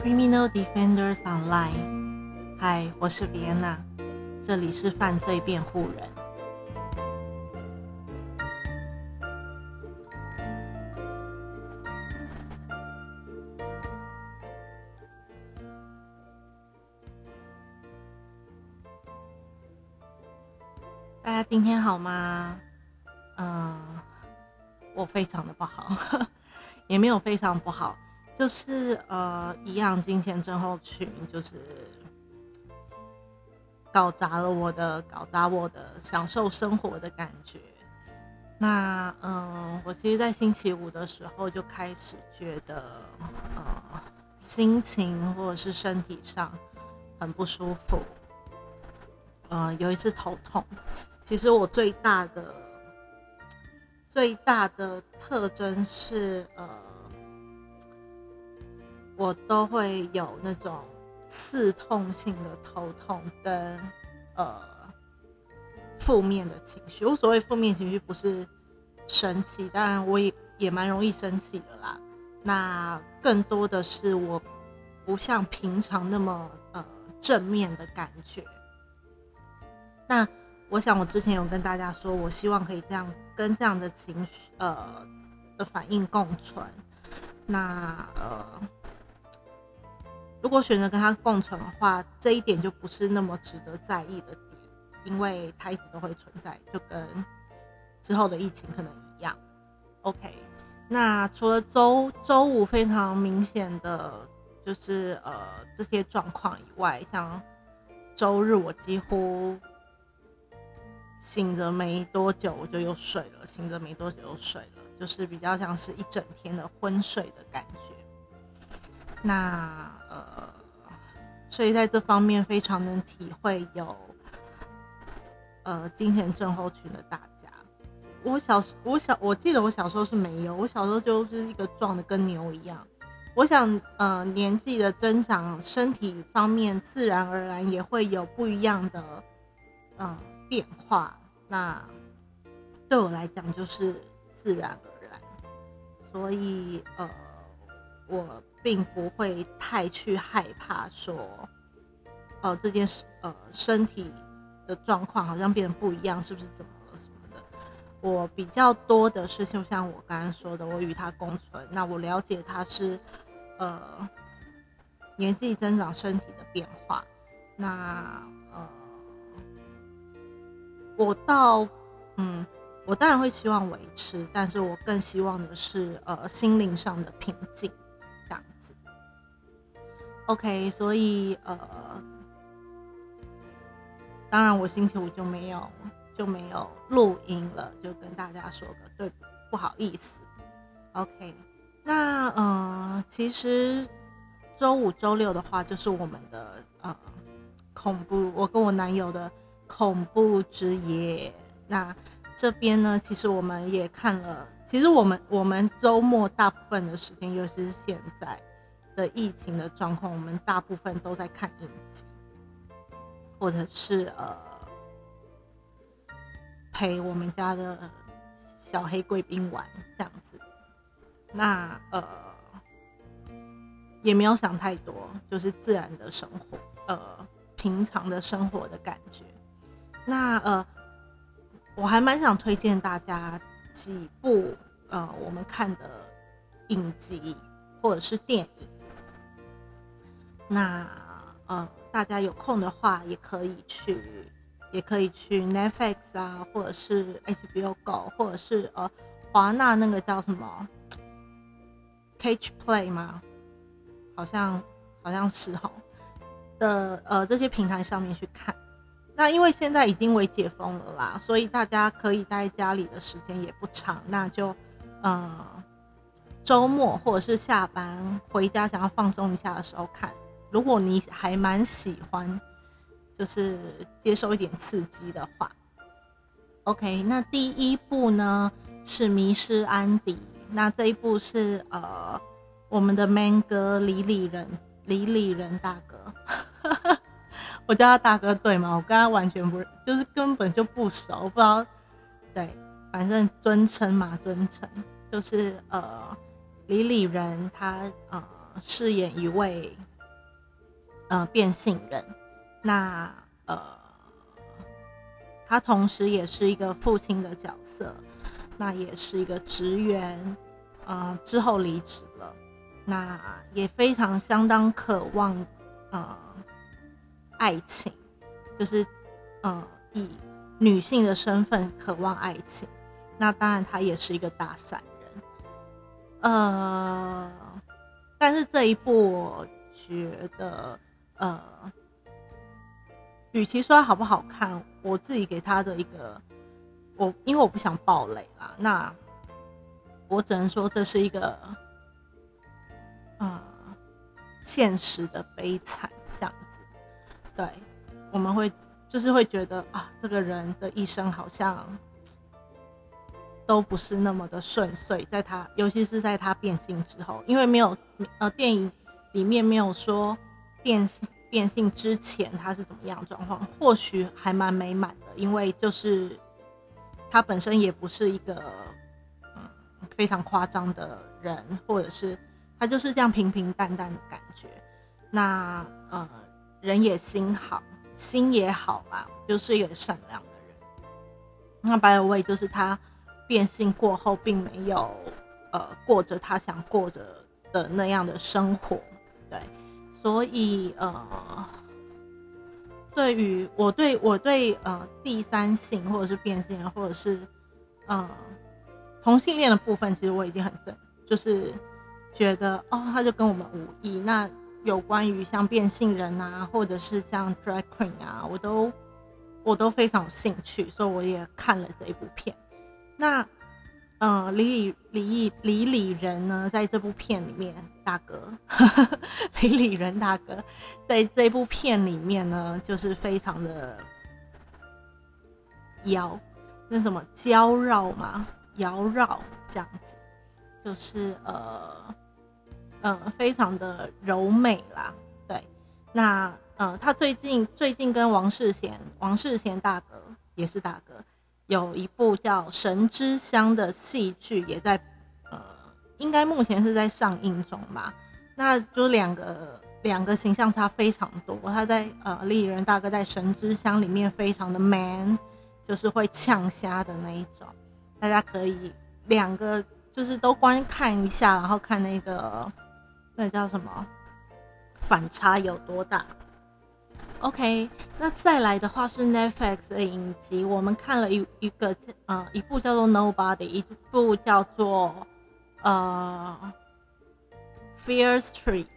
Criminal Defenders Online，嗨，我是 Vienna，这里是犯罪辩护人。大家今天好吗？嗯，我非常的不好，也没有非常不好。就是呃，一样金钱症候群，就是搞砸了我的，搞砸我的享受生活的感觉。那嗯，我其实，在星期五的时候就开始觉得，呃，心情或者是身体上很不舒服。呃，有一次头痛，其实我最大的最大的特征是呃。我都会有那种刺痛性的头痛跟呃负面的情绪。我所谓负面情绪不是生气，当然我也也蛮容易生气的啦。那更多的是我不像平常那么呃正面的感觉。那我想我之前有跟大家说，我希望可以这样跟这样的情绪呃的反应共存。那呃。如果选择跟他共存的话，这一点就不是那么值得在意的点，因为它一直都会存在，就跟之后的疫情可能一样。OK，那除了周周五非常明显的就是呃这些状况以外，像周日我几乎醒着没多久我就又睡了，醒着没多久又睡了，就是比较像是一整天的昏睡的感觉。那呃，所以在这方面非常能体会有呃金钱症候群的大家。我小我小我记得我小时候是没有，我小时候就是一个壮的跟牛一样。我想呃年纪的增长，身体方面自然而然也会有不一样的嗯变化。那对我来讲就是自然而然，所以呃我。并不会太去害怕说，呃，这件事，呃，身体的状况好像变得不一样，是不是怎么了什么的？我比较多的是，就像我刚刚说的，我与他共存，那我了解他是，呃，年纪增长身体的变化，那呃，我到，嗯，我当然会希望维持，但是我更希望的是，呃，心灵上的平静。OK，所以呃，当然我星期五就没有就没有录音了，就跟大家说个对不好意思。OK，那呃，其实周五、周六的话，就是我们的呃恐怖，我跟我男友的恐怖之夜。那这边呢，其实我们也看了，其实我们我们周末大部分的时间，尤其是现在。的疫情的状况，我们大部分都在看影集，或者是呃陪我们家的小黑贵宾玩这样子。那呃也没有想太多，就是自然的生活，呃平常的生活的感觉。那呃我还蛮想推荐大家几部呃我们看的影集或者是电影。那呃，大家有空的话也可以去，也可以去 Netflix 啊，或者是 HBO Go，或者是呃华纳那个叫什么 Catch Play 吗？好像好像是哈的呃这些平台上面去看。那因为现在已经为解封了啦，所以大家可以待家里的时间也不长，那就呃周末或者是下班回家想要放松一下的时候看。如果你还蛮喜欢，就是接受一点刺激的话，OK，那第一部呢是《迷失安迪》，那这一部是呃我们的 man 哥李李仁李李仁大哥，我叫他大哥对吗？我跟他完全不就是根本就不熟，不知道，对，反正尊称嘛，尊称就是呃李李仁他呃。饰演一位呃变性人，那呃他同时也是一个父亲的角色，那也是一个职员，呃之后离职了，那也非常相当渴望呃爱情，就是呃以女性的身份渴望爱情，那当然他也是一个大善人，呃。但是这一部，我觉得，呃，与其说好不好看，我自己给他的一个，我因为我不想爆雷啦，那我只能说这是一个，呃，现实的悲惨这样子。对，我们会就是会觉得啊，这个人的一生好像。都不是那么的顺遂，在他，尤其是在他变性之后，因为没有，呃，电影里面没有说变性变性之前他是怎么样状况，或许还蛮美满的，因为就是他本身也不是一个嗯非常夸张的人，或者是他就是这样平平淡淡的感觉，那呃人也心好，心也好吧，就是一个善良的人。那白尔卫就是他。变性过后，并没有呃过着他想过着的那样的生活，对，所以呃，对于我对我对呃第三性或者是变性或者是嗯同性恋的部分，其实我已经很正，就是觉得哦，他就跟我们无异。那有关于像变性人啊，或者是像 drag queen 啊，我都我都非常有兴趣，所以我也看了这一部片。那，嗯，李李李李仁呢，在这部片里面，大哥，李李仁大哥，在这部片里面呢，就是非常的妖，那什么娇绕嘛，妖绕这样子，就是呃，嗯，非常的柔美啦，对，那，呃，他最近最近跟王世贤，王世贤大哥也是大哥。有一部叫《神之乡》的戏剧也在，呃，应该目前是在上映中吧。那就两个两个形象差非常多。他在呃，丽人大哥在《神之乡》里面非常的 man，就是会呛虾的那一种。大家可以两个就是都观看一下，然后看那个那叫什么反差有多大。OK，那再来的话是 Netflix 的影集，我们看了一一个呃一部叫做 Nobody，一部叫做呃 Fear Street。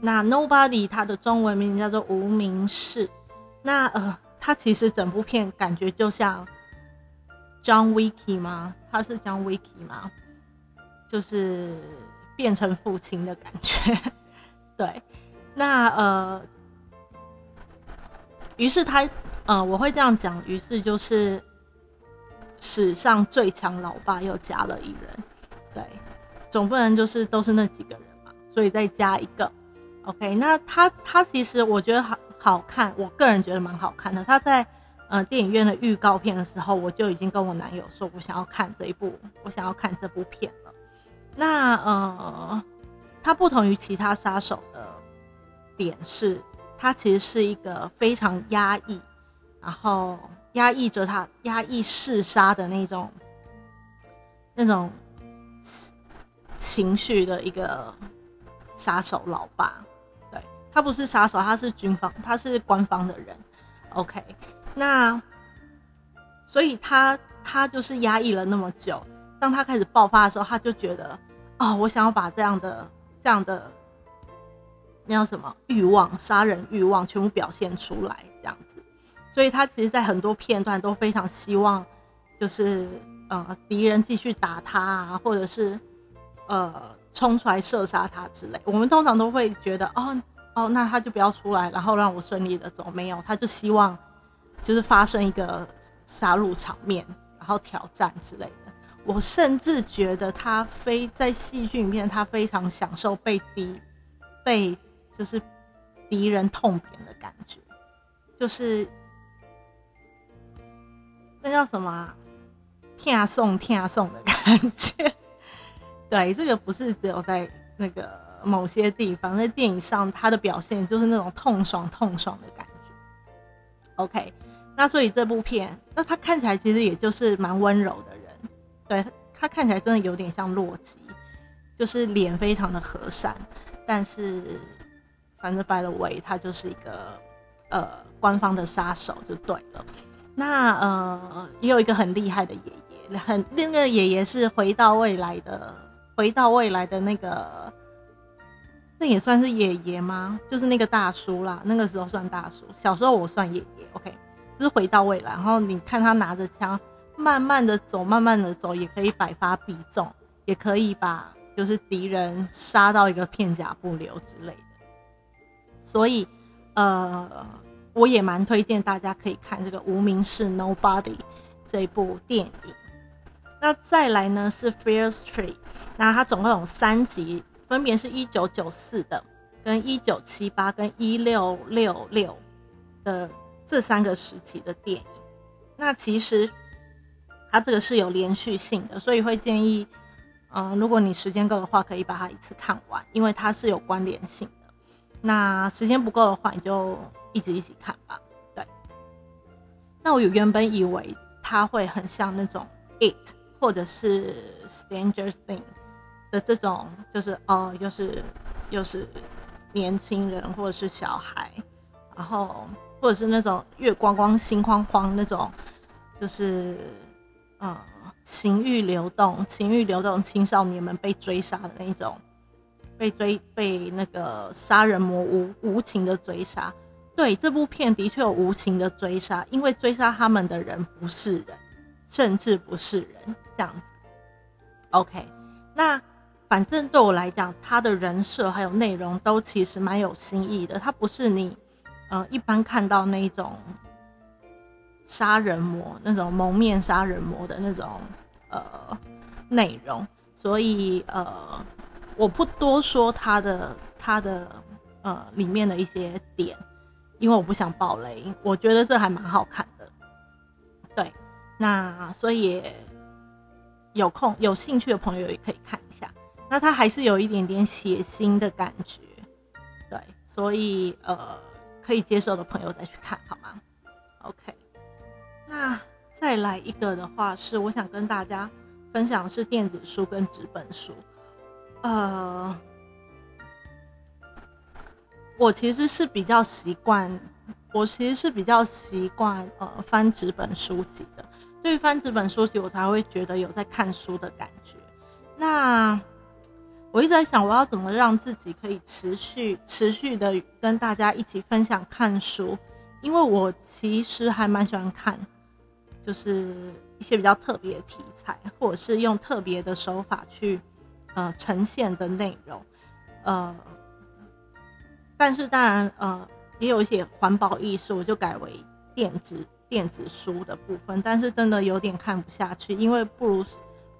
那 Nobody 它的中文名叫做无名氏。那呃，它其实整部片感觉就像 John Wick 吗？他是 John Wick 吗？就是变成父亲的感觉。对，那呃。于是他，呃，我会这样讲。于是就是史上最强老爸又加了一人，对，总不能就是都是那几个人嘛，所以再加一个。OK，那他他其实我觉得好好看，我个人觉得蛮好看的。他在呃电影院的预告片的时候，我就已经跟我男友说，我想要看这一部，我想要看这部片了。那呃，它不同于其他杀手的点是。他其实是一个非常压抑，然后压抑着他压抑嗜杀的那种那种情绪的一个杀手老爸。对他不是杀手，他是军方，他是官方的人。OK，那所以他他就是压抑了那么久，当他开始爆发的时候，他就觉得哦，我想要把这样的这样的。那叫什么欲望？杀人欲望全部表现出来，这样子。所以他其实，在很多片段都非常希望，就是呃，敌人继续打他啊，或者是呃，冲出来射杀他之类。我们通常都会觉得，哦哦，那他就不要出来，然后让我顺利的走。没有，他就希望就是发生一个杀戮场面，然后挑战之类的。我甚至觉得他非在戏剧里面，他非常享受被敌被。就是敌人痛扁的感觉，就是那叫什么“天送天送”的感觉。对，这个不是只有在那个某些地方，在电影上他的表现就是那种痛爽痛爽的感觉。OK，那所以这部片，那他看起来其实也就是蛮温柔的人，对他看起来真的有点像洛基，就是脸非常的和善，但是反正 by the way，他就是一个呃官方的杀手就对了。那呃也有一个很厉害的爷爷，很那个爷爷是回到未来的，回到未来的那个。那也算是爷爷吗？就是那个大叔啦，那个时候算大叔。小时候我算爷爷，OK，就是回到未来。然后你看他拿着枪，慢慢的走，慢慢的走，也可以百发必中，也可以把就是敌人杀到一个片甲不留之类的。所以，呃，我也蛮推荐大家可以看这个《无名氏 Nobody》这部电影。那再来呢是《Fear Street》，那它总共有三集。分别是一九九四的、跟一九七八、跟一六六六的这三个时期的电影。那其实它这个是有连续性的，所以会建议，嗯，如果你时间够的话，可以把它一次看完，因为它是有关联性。那时间不够的话，你就一直一起看吧。对。那我有原本以为它会很像那种《It》或者是《Stranger Things》。的这种就是哦，又是又是年轻人或者是小孩，然后或者是那种月光光心慌慌那种，就是嗯情欲流动，情欲流动青少年们被追杀的那种，被追被那个杀人魔无无情的追杀。对这部片的确有无情的追杀，因为追杀他们的人不是人，甚至不是人这样子。OK，那。反正对我来讲，他的人设还有内容都其实蛮有新意的。他不是你，嗯，一般看到那种杀人魔那种蒙面杀人魔的那种呃内容，所以呃，我不多说它的它的呃里面的一些点，因为我不想爆雷。我觉得这还蛮好看的，对，那所以有空有兴趣的朋友也可以看一下。那它还是有一点点血腥的感觉，对，所以呃，可以接受的朋友再去看好吗？OK，那再来一个的话是，我想跟大家分享的是电子书跟纸本书。呃，我其实是比较习惯，我其实是比较习惯呃翻纸本书籍的。对于翻纸本书籍，我才会觉得有在看书的感觉。那我一直在想，我要怎么让自己可以持续、持续的跟大家一起分享看书，因为我其实还蛮喜欢看，就是一些比较特别的题材，或者是用特别的手法去呃呈现的内容，呃，但是当然呃也有一些环保意识，我就改为电子电子书的部分，但是真的有点看不下去，因为不如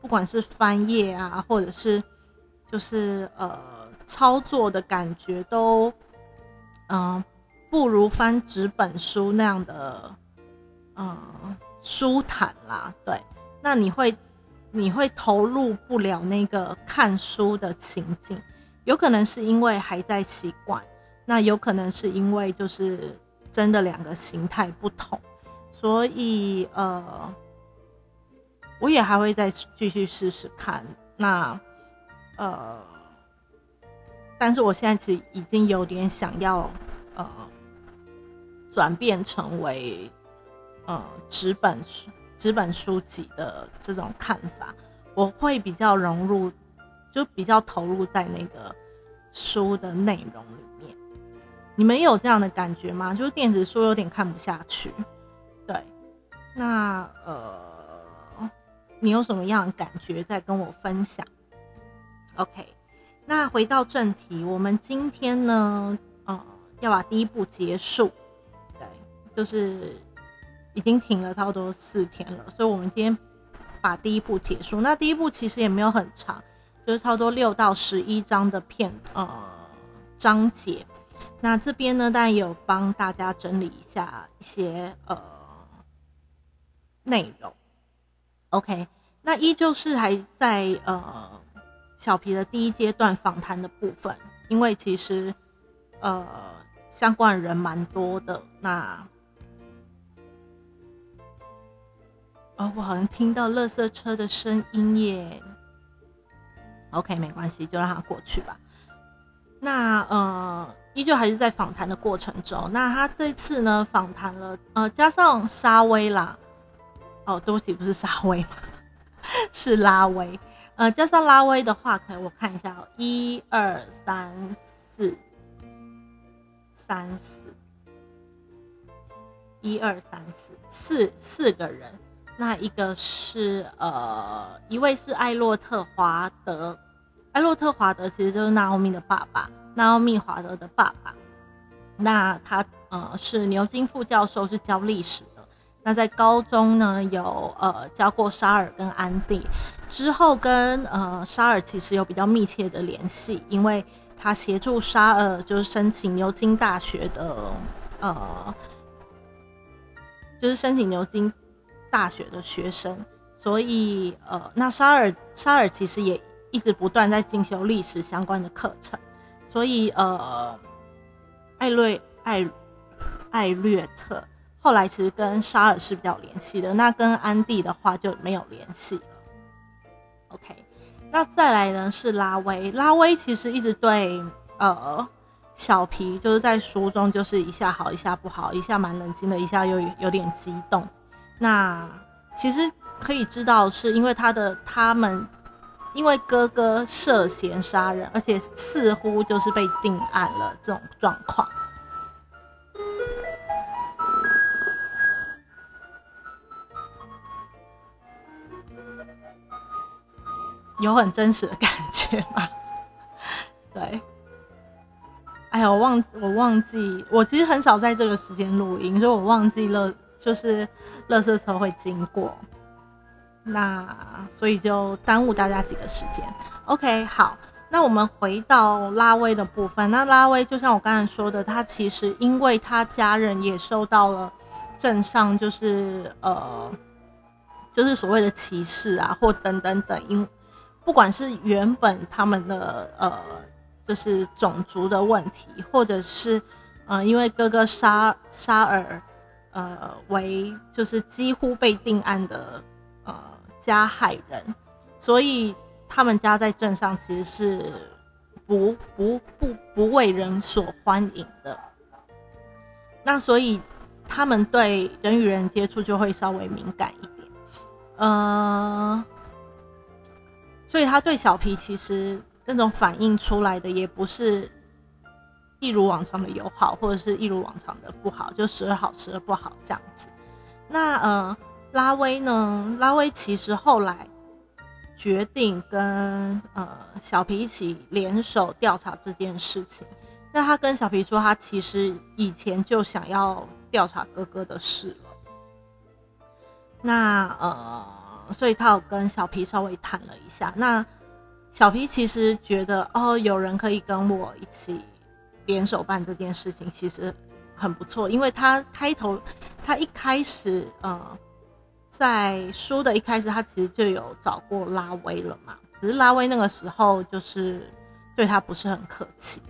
不管是翻页啊，或者是。就是呃，操作的感觉都，嗯，不如翻纸本书那样的，嗯，舒坦啦。对，那你会，你会投入不了那个看书的情境，有可能是因为还在习惯，那有可能是因为就是真的两个形态不同，所以呃，我也还会再继续试试看。那。呃，但是我现在其实已经有点想要，呃，转变成为呃纸本书、纸本书籍的这种看法，我会比较融入，就比较投入在那个书的内容里面。你们有这样的感觉吗？就是电子书有点看不下去。对，那呃，你有什么样的感觉在跟我分享？OK，那回到正题，我们今天呢，呃，要把第一步结束，对，就是已经停了差不多四天了，所以我们今天把第一步结束。那第一步其实也没有很长，就是差不多六到十一章的片呃章节。那这边呢，当然有帮大家整理一下一些呃内容。OK，那依旧是还在呃。小皮的第一阶段访谈的部分，因为其实呃相关人蛮多的。那哦，我好像听到垃圾车的声音耶。OK，没关系，就让它过去吧。那呃，依旧还是在访谈的过程中。那他这次呢，访谈了呃，加上沙威啦。哦，对不起，不是沙威，是拉威。呃，加上拉威的话，可以我看一下，一二三四，三四，一二三四，四四个人。那一个是呃，一位是艾洛特华德，艾洛特华德其实就是纳奥米的爸爸，纳奥米华德的爸爸。那他呃是牛津副教授，是教历史的。那在高中呢，有呃教过沙尔跟安迪，之后跟呃沙尔其实有比较密切的联系，因为他协助沙尔就是申请牛津大学的呃，就是申请牛津。大学的学生，所以呃，那沙尔沙尔其实也一直不断在进修历史相关的课程，所以呃，艾瑞艾艾略特后来其实跟沙尔是比较联系的，那跟安迪的话就没有联系了。OK，那再来呢是拉威，拉威其实一直对呃小皮就是在书中就是一下好一下不好，一下蛮冷静的，一下又有点激动。那其实可以知道，是因为他的他们，因为哥哥涉嫌杀人，而且似乎就是被定案了这种状况，有很真实的感觉吗？对，哎呀，我忘我忘记，我其实很少在这个时间录音，所以我忘记了。就是，垃圾车会经过，那所以就耽误大家几个时间。OK，好，那我们回到拉威的部分。那拉威就像我刚才说的，他其实因为他家人也受到了镇上就是呃，就是所谓的歧视啊，或等等等，因不管是原本他们的呃，就是种族的问题，或者是呃，因为哥哥沙沙尔。呃，为就是几乎被定案的呃加害人，所以他们家在镇上其实是不不不不为人所欢迎的。那所以他们对人与人接触就会稍微敏感一点，呃，所以他对小皮其实那种反应出来的也不是。一如往常的友好，或者是一如往常的不好，就时而好，时而不好这样子。那呃，拉威呢？拉威其实后来决定跟呃小皮一起联手调查这件事情。那他跟小皮说，他其实以前就想要调查哥哥的事了。那呃，所以他有跟小皮稍微谈了一下。那小皮其实觉得，哦，有人可以跟我一起。联手办这件事情其实很不错，因为他开头，他一开始，呃，在书的一开始，他其实就有找过拉威了嘛。只是拉威那个时候就是对他不是很客气。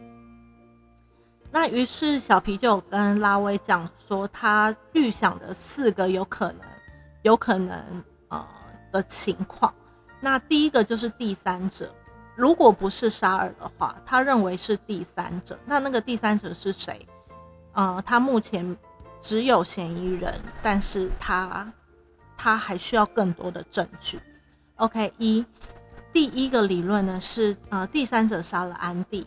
那于是小皮就跟拉威讲说，他预想的四个有可能、有可能呃的情况。那第一个就是第三者。如果不是沙尔的话，他认为是第三者。那那个第三者是谁？呃，他目前只有嫌疑人，但是他他还需要更多的证据。OK，一第一个理论呢是呃第三者杀了安迪，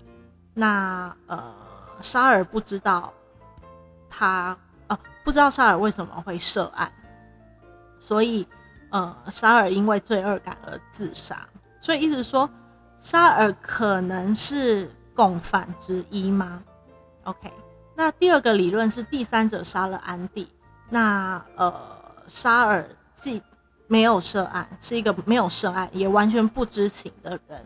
那呃沙尔不知道他呃不知道沙尔为什么会涉案，所以呃沙尔因为罪恶感而自杀。所以意思说。沙尔可能是共犯之一吗？OK，那第二个理论是第三者杀了安迪，那呃沙尔既没有涉案，是一个没有涉案也完全不知情的人，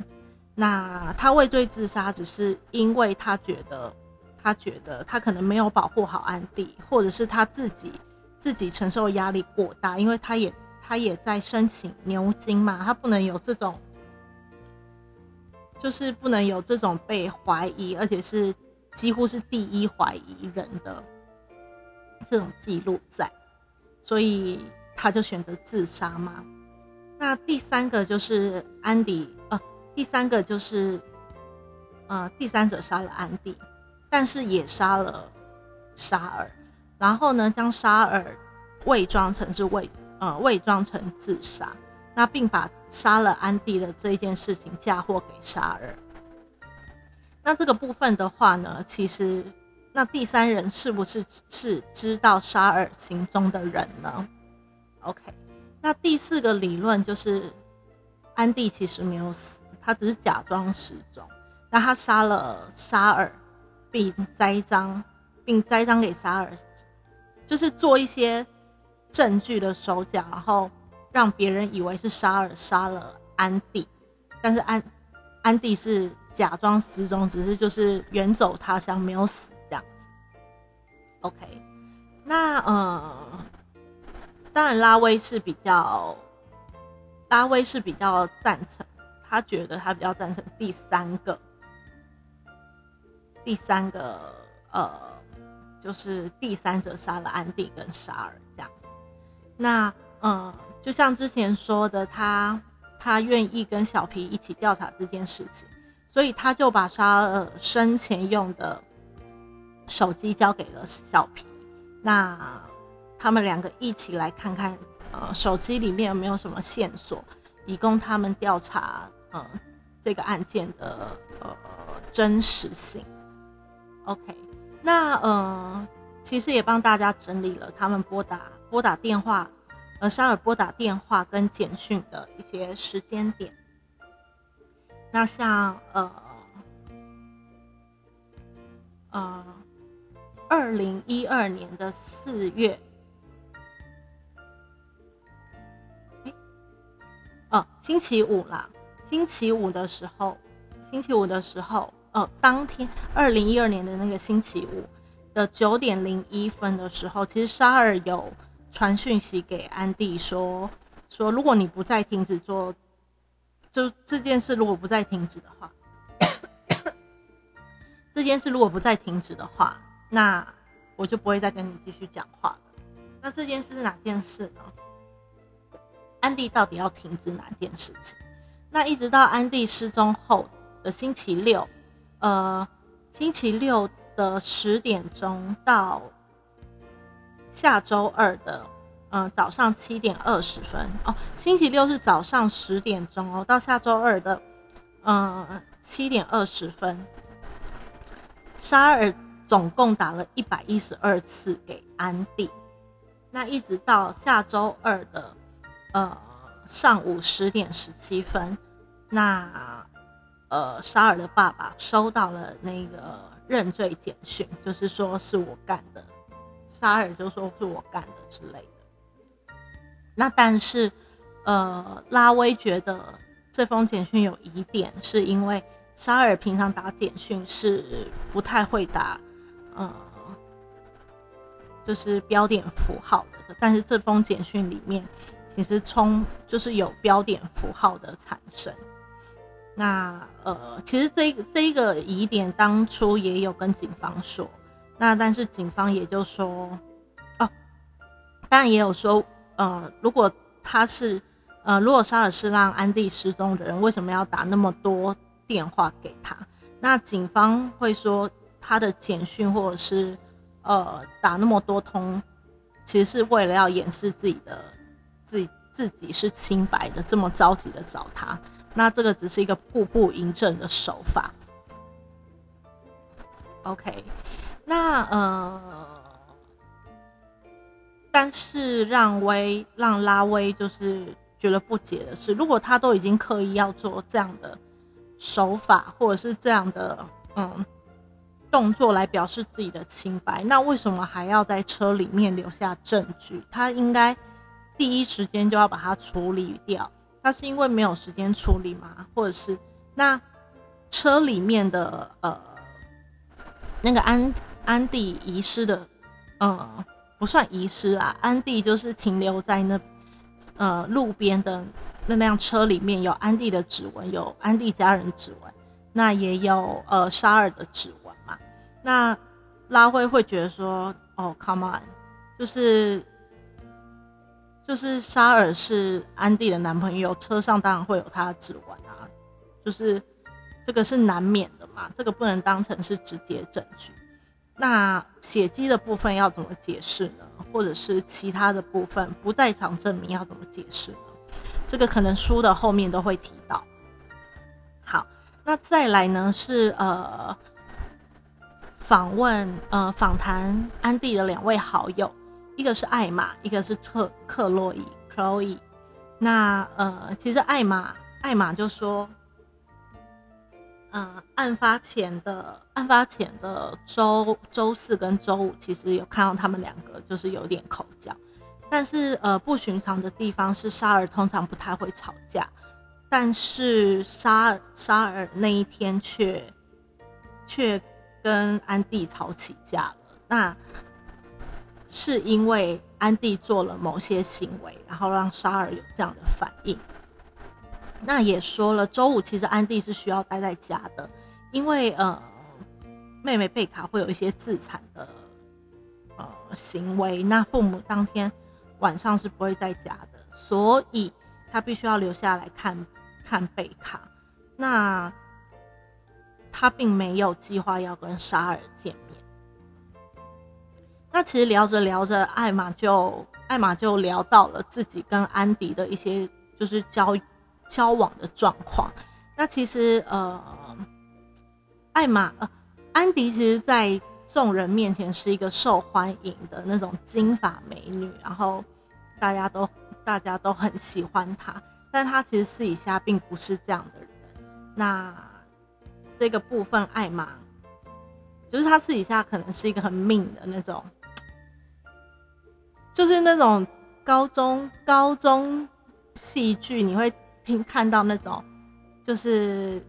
那他畏罪自杀只是因为他觉得他觉得他可能没有保护好安迪，或者是他自己自己承受压力过大，因为他也他也在申请牛津嘛，他不能有这种。就是不能有这种被怀疑，而且是几乎是第一怀疑人的这种记录在，所以他就选择自杀嘛。那第三个就是安迪，呃，第三个就是呃，第三者杀了安迪，但是也杀了沙尔，然后呢，将沙尔伪装成是伪呃伪装成自杀。那并把杀了安迪的这件事情嫁祸给沙尔。那这个部分的话呢，其实那第三人是不是是知道沙尔行踪的人呢？OK，那第四个理论就是安迪其实没有死，他只是假装失踪。那他杀了沙尔，并栽赃，并栽赃给沙尔，就是做一些证据的手脚，然后。让别人以为是沙尔杀了安迪，但是安安迪是假装失踪，只是就是远走他乡，没有死这样子。OK，那呃，当然拉威是比较拉威是比较赞成，他觉得他比较赞成第三个，第三个呃，就是第三者杀了安迪跟沙尔这样子。那嗯。就像之前说的，他他愿意跟小皮一起调查这件事情，所以他就把沙尔生前用的手机交给了小皮。那他们两个一起来看看，呃，手机里面有没有什么线索，以供他们调查，呃，这个案件的呃真实性。OK，那呃，其实也帮大家整理了他们拨打拨打电话。呃，沙尔拨打电话跟简讯的一些时间点，那像呃呃，二零一二年的四月，哎，哦，星期五啦，星期五的时候，星期五的时候，呃，当天二零一二年的那个星期五的九点零一分的时候，其实沙尔有。传讯息给安迪说说，如果你不再停止做，就这件事如果不再停止的话，这件事如果不再停止的话，那我就不会再跟你继续讲话了。那这件事是哪件事呢？安迪到底要停止哪件事情？那一直到安迪失踪后的星期六，呃，星期六的十点钟到。下周二的，嗯，早上七点二十分哦。星期六是早上十点钟哦，到下周二的，嗯，七点二十分，沙尔总共打了一百一十二次给安迪。那一直到下周二的，呃，上午十点十七分，那，呃，沙尔的爸爸收到了那个认罪简讯，就是说是我干的。沙尔就说是我干的之类的，那但是，呃，拉威觉得这封简讯有疑点，是因为沙尔平常打简讯是不太会打，呃，就是标点符号的，但是这封简讯里面其实充就是有标点符号的产生。那呃，其实这这一个疑点当初也有跟警方说。那但是警方也就说，哦，当然也有说，呃，如果他是，呃，如果沙尔是让安迪失踪的人，为什么要打那么多电话给他？那警方会说他的简讯或者是，呃，打那么多通，其实是为了要掩饰自己的自己自己是清白的，这么着急的找他。那这个只是一个步步营证的手法。OK。那呃，但是让威让拉威就是觉得不解的是，如果他都已经刻意要做这样的手法，或者是这样的嗯动作来表示自己的清白，那为什么还要在车里面留下证据？他应该第一时间就要把它处理掉。他是因为没有时间处理吗？或者是那车里面的呃那个安？安迪遗失的，嗯，不算遗失啊。安迪就是停留在那，呃，路边的那辆车里面有安迪的指纹，有安迪家人指纹。那也有呃沙尔的指纹嘛。那拉辉会觉得说，哦，come on，就是就是沙尔是安迪的男朋友，车上当然会有他的指纹啊，就是这个是难免的嘛，这个不能当成是直接证据。那血迹的部分要怎么解释呢？或者是其他的部分不在场证明要怎么解释呢？这个可能书的后面都会提到。好，那再来呢是呃访问呃访谈安迪的两位好友，一个是艾玛，一个是特克洛伊 （Chloe）。那呃其实艾玛艾玛就说。嗯，案发前的案发前的周周四跟周五，其实有看到他们两个就是有点口角，但是呃不寻常的地方是沙尔通常不太会吵架，但是沙尔沙尔那一天却却跟安迪吵起架了，那是因为安迪做了某些行为，然后让沙尔有这样的反应。那也说了，周五其实安迪是需要待在家的，因为呃，妹妹贝卡会有一些自残的呃行为，那父母当天晚上是不会在家的，所以他必须要留下来看看贝卡。那他并没有计划要跟沙尔见面。那其实聊着聊着，艾玛就艾玛就聊到了自己跟安迪的一些就是交。交往的状况，那其实呃，艾玛呃，安迪其实，在众人面前是一个受欢迎的那种金发美女，然后大家都大家都很喜欢她，但她其实私底下并不是这样的人。那这个部分，艾玛就是她私底下可能是一个很命的那种，就是那种高中高中戏剧你会。听看到那种，就是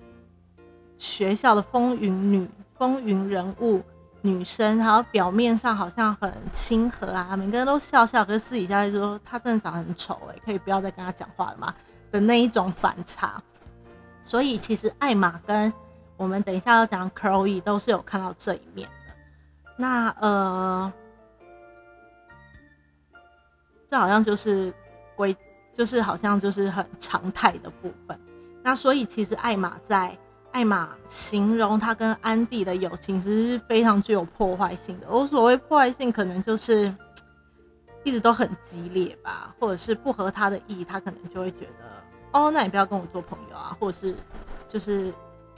学校的风云女、风云人物女生，然后表面上好像很亲和啊，每个人都笑笑，可是私底下就说她真的长得很丑，哎，可以不要再跟她讲话了吗？的那一种反差。所以其实艾玛跟我们等一下要讲 Chloe 都是有看到这一面的。那呃，这好像就是归。就是好像就是很常态的部分，那所以其实艾玛在艾玛形容她跟安迪的友情，其实是非常具有破坏性的。我所谓破坏性，可能就是 一直都很激烈吧，或者是不合他的意，他可能就会觉得，哦，那你不要跟我做朋友啊，或者是就是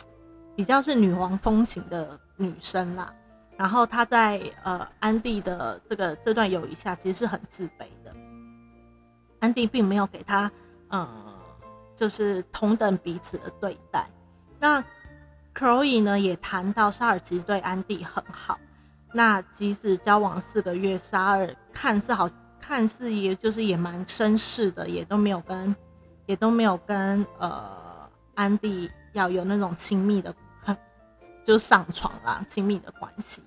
比较是女王风情的女生啦。然后她在呃安迪的这个这段友谊下，其实是很自卑。安迪并没有给他，呃，就是同等彼此的对待。那 Chloe 呢，也谈到沙尔其实对安迪很好。那即使交往四个月，沙尔看似好，看似也就是也蛮绅士的，也都没有跟，也都没有跟呃安迪要有那种亲密的，就上床啦，亲密的关系。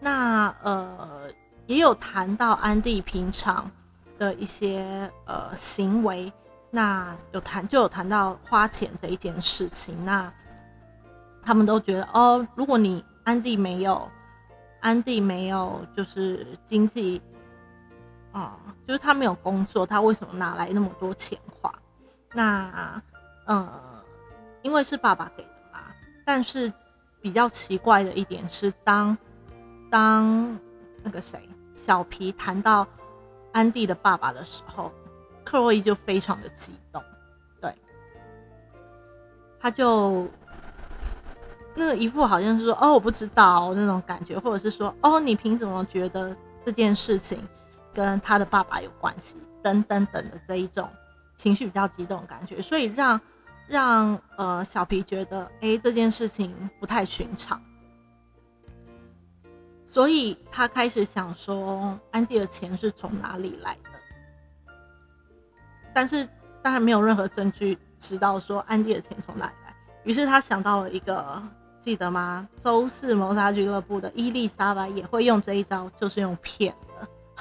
那呃，也有谈到安迪平常。的一些呃行为，那有谈就有谈到花钱这一件事情，那他们都觉得哦，如果你安迪没有安迪没有就是经济啊，就是他没有工作，他为什么拿来那么多钱花？那呃，因为是爸爸给的嘛。但是比较奇怪的一点是，当当那个谁小皮谈到。安迪的爸爸的时候，克洛伊就非常的激动，对，他就那一副好像是说哦我不知道那种感觉，或者是说哦你凭什么觉得这件事情跟他的爸爸有关系等等等的这一种情绪比较激动的感觉，所以让让呃小皮觉得哎这件事情不太寻常。所以他开始想说，安迪的钱是从哪里来的？但是当然没有任何证据知道说安迪的钱从哪里来。于是他想到了一个，记得吗？周四谋杀俱乐部的伊丽莎白也会用这一招，就是用骗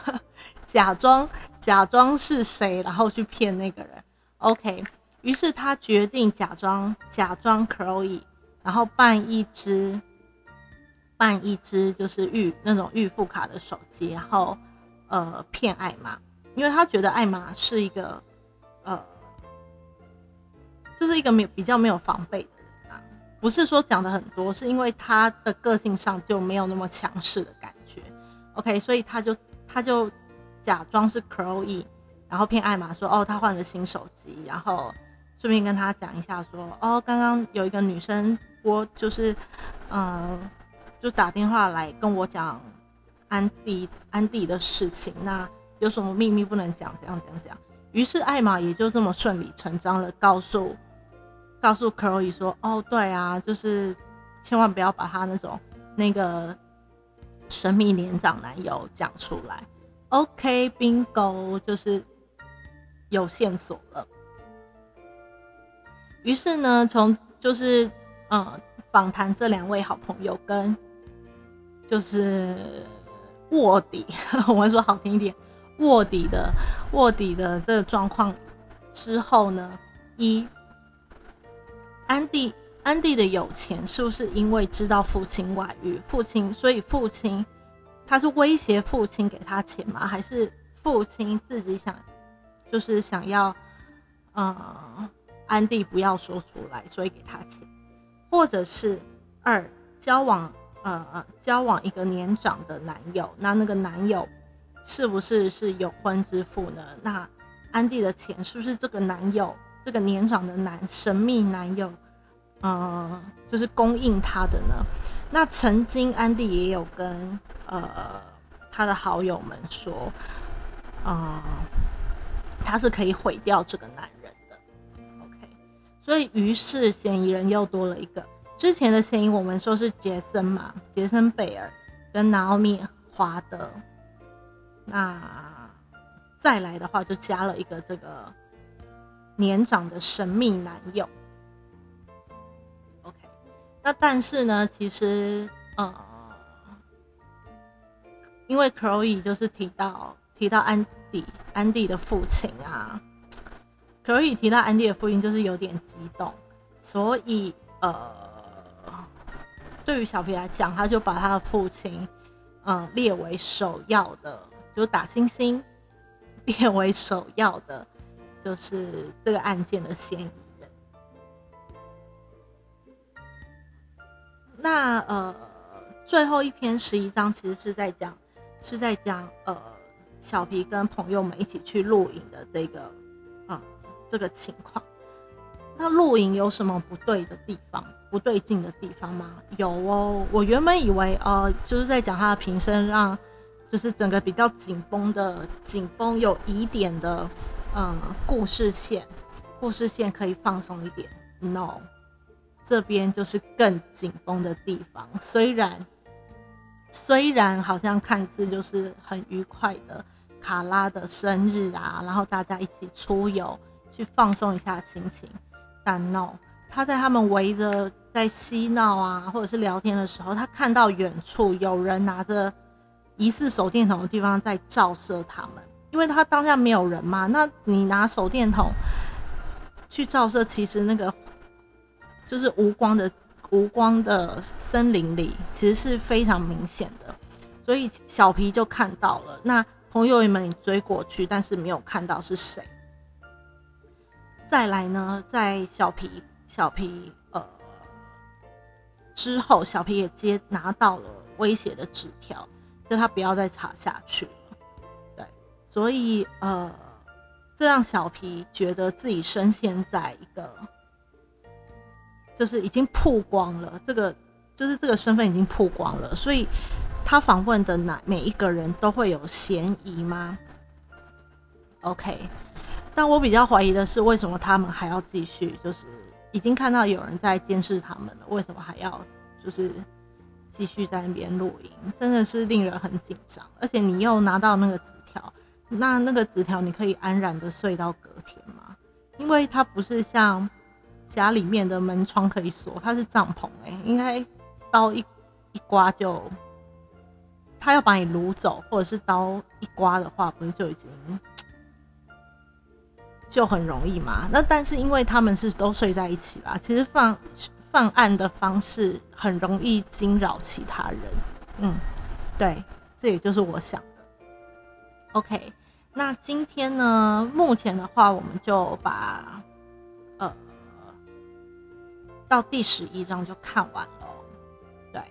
的，假装假装是谁，然后去骗那个人。OK，于是他决定假装假装 Chloe，然后办一只办一支就是预那种预付卡的手机，然后呃骗艾玛，因为他觉得艾玛是一个呃就是一个没有比较没有防备的人啊，不是说讲的很多，是因为他的个性上就没有那么强势的感觉。OK，所以他就他就假装是 Chloe，然后骗艾玛说哦他换了新手机，然后。顺便跟他讲一下，说哦，刚刚有一个女生播，就是，嗯，就打电话来跟我讲安迪安迪的事情，那有什么秘密不能讲？怎样怎样怎样？于是艾玛也就这么顺理成章的告诉告诉 Chloe 说，哦，对啊，就是千万不要把他那种那个神秘年长男友讲出来。OK，bingo，就是有线索了。于是呢，从就是呃访谈这两位好朋友跟就是卧底，我们说好听一点，卧底的卧底的这个状况之后呢，一安迪安迪的有钱是不是因为知道父亲外遇，父亲所以父亲他是威胁父亲给他钱吗？还是父亲自己想就是想要呃？安迪不要说出来，所以给他钱，或者是二交往，呃呃，交往一个年长的男友，那那个男友是不是是有婚之妇呢？那安迪的钱是不是这个男友，这个年长的男神秘男友，呃，就是供应他的呢？那曾经安迪也有跟呃他的好友们说，嗯，他是可以毁掉这个男人的。OK，。所以，于是嫌疑人又多了一个。之前的嫌疑我们说是杰森嘛，杰森贝尔跟拿奥米华德。那再来的话，就加了一个这个年长的神秘男友。OK，那但是呢，其实呃，因为 Chloe 就是提到提到安迪安迪的父亲啊。可以提到安迪的父亲，就是有点激动，所以呃，对于小皮来讲，他就把他的父亲，嗯，列为首要的，就打星星，列为首要的，就是这个案件的嫌疑人。那呃，最后一篇十一章其实是在讲，是在讲呃，小皮跟朋友们一起去露营的这个。这个情况，那露营有什么不对的地方、不对劲的地方吗？有哦，我原本以为呃，就是在讲他的平生，让就是整个比较紧绷的、紧绷有疑点的，呃，故事线，故事线可以放松一点。No，这边就是更紧绷的地方。虽然虽然好像看似就是很愉快的卡拉的生日啊，然后大家一起出游。去放松一下心情，但 no，他在他们围着在嬉闹啊，或者是聊天的时候，他看到远处有人拿着疑似手电筒的地方在照射他们，因为他当下没有人嘛，那你拿手电筒去照射，其实那个就是无光的无光的森林里，其实是非常明显的，所以小皮就看到了，那朋友们追过去，但是没有看到是谁。再来呢，在小皮小皮呃之后，小皮也接拿到了威胁的纸条，叫他不要再查下去了。对，所以呃，这让小皮觉得自己深陷在一个，就是已经曝光了，这个就是这个身份已经曝光了，所以他访问的哪每一个人都会有嫌疑吗？OK。但我比较怀疑的是，为什么他们还要继续？就是已经看到有人在监视他们了，为什么还要就是继续在那边录音？真的是令人很紧张。而且你又拿到那个纸条，那那个纸条你可以安然的睡到隔天吗？因为它不是像家里面的门窗可以锁，它是帐篷哎，应该刀一一刮就，他要把你掳走，或者是刀一刮的话，不是就已经。就很容易嘛。那但是因为他们是都睡在一起啦，其实放放案的方式很容易惊扰其他人。嗯，对，这也就是我想的。OK，那今天呢，目前的话，我们就把呃到第十一章就看完了。对，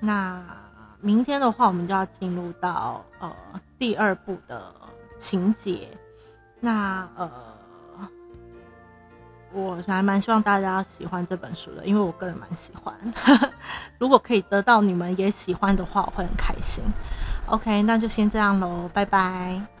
那明天的话，我们就要进入到呃第二部的情节。那呃。我还蛮希望大家喜欢这本书的，因为我个人蛮喜欢。如果可以得到你们也喜欢的话，我会很开心。OK，那就先这样喽，拜拜。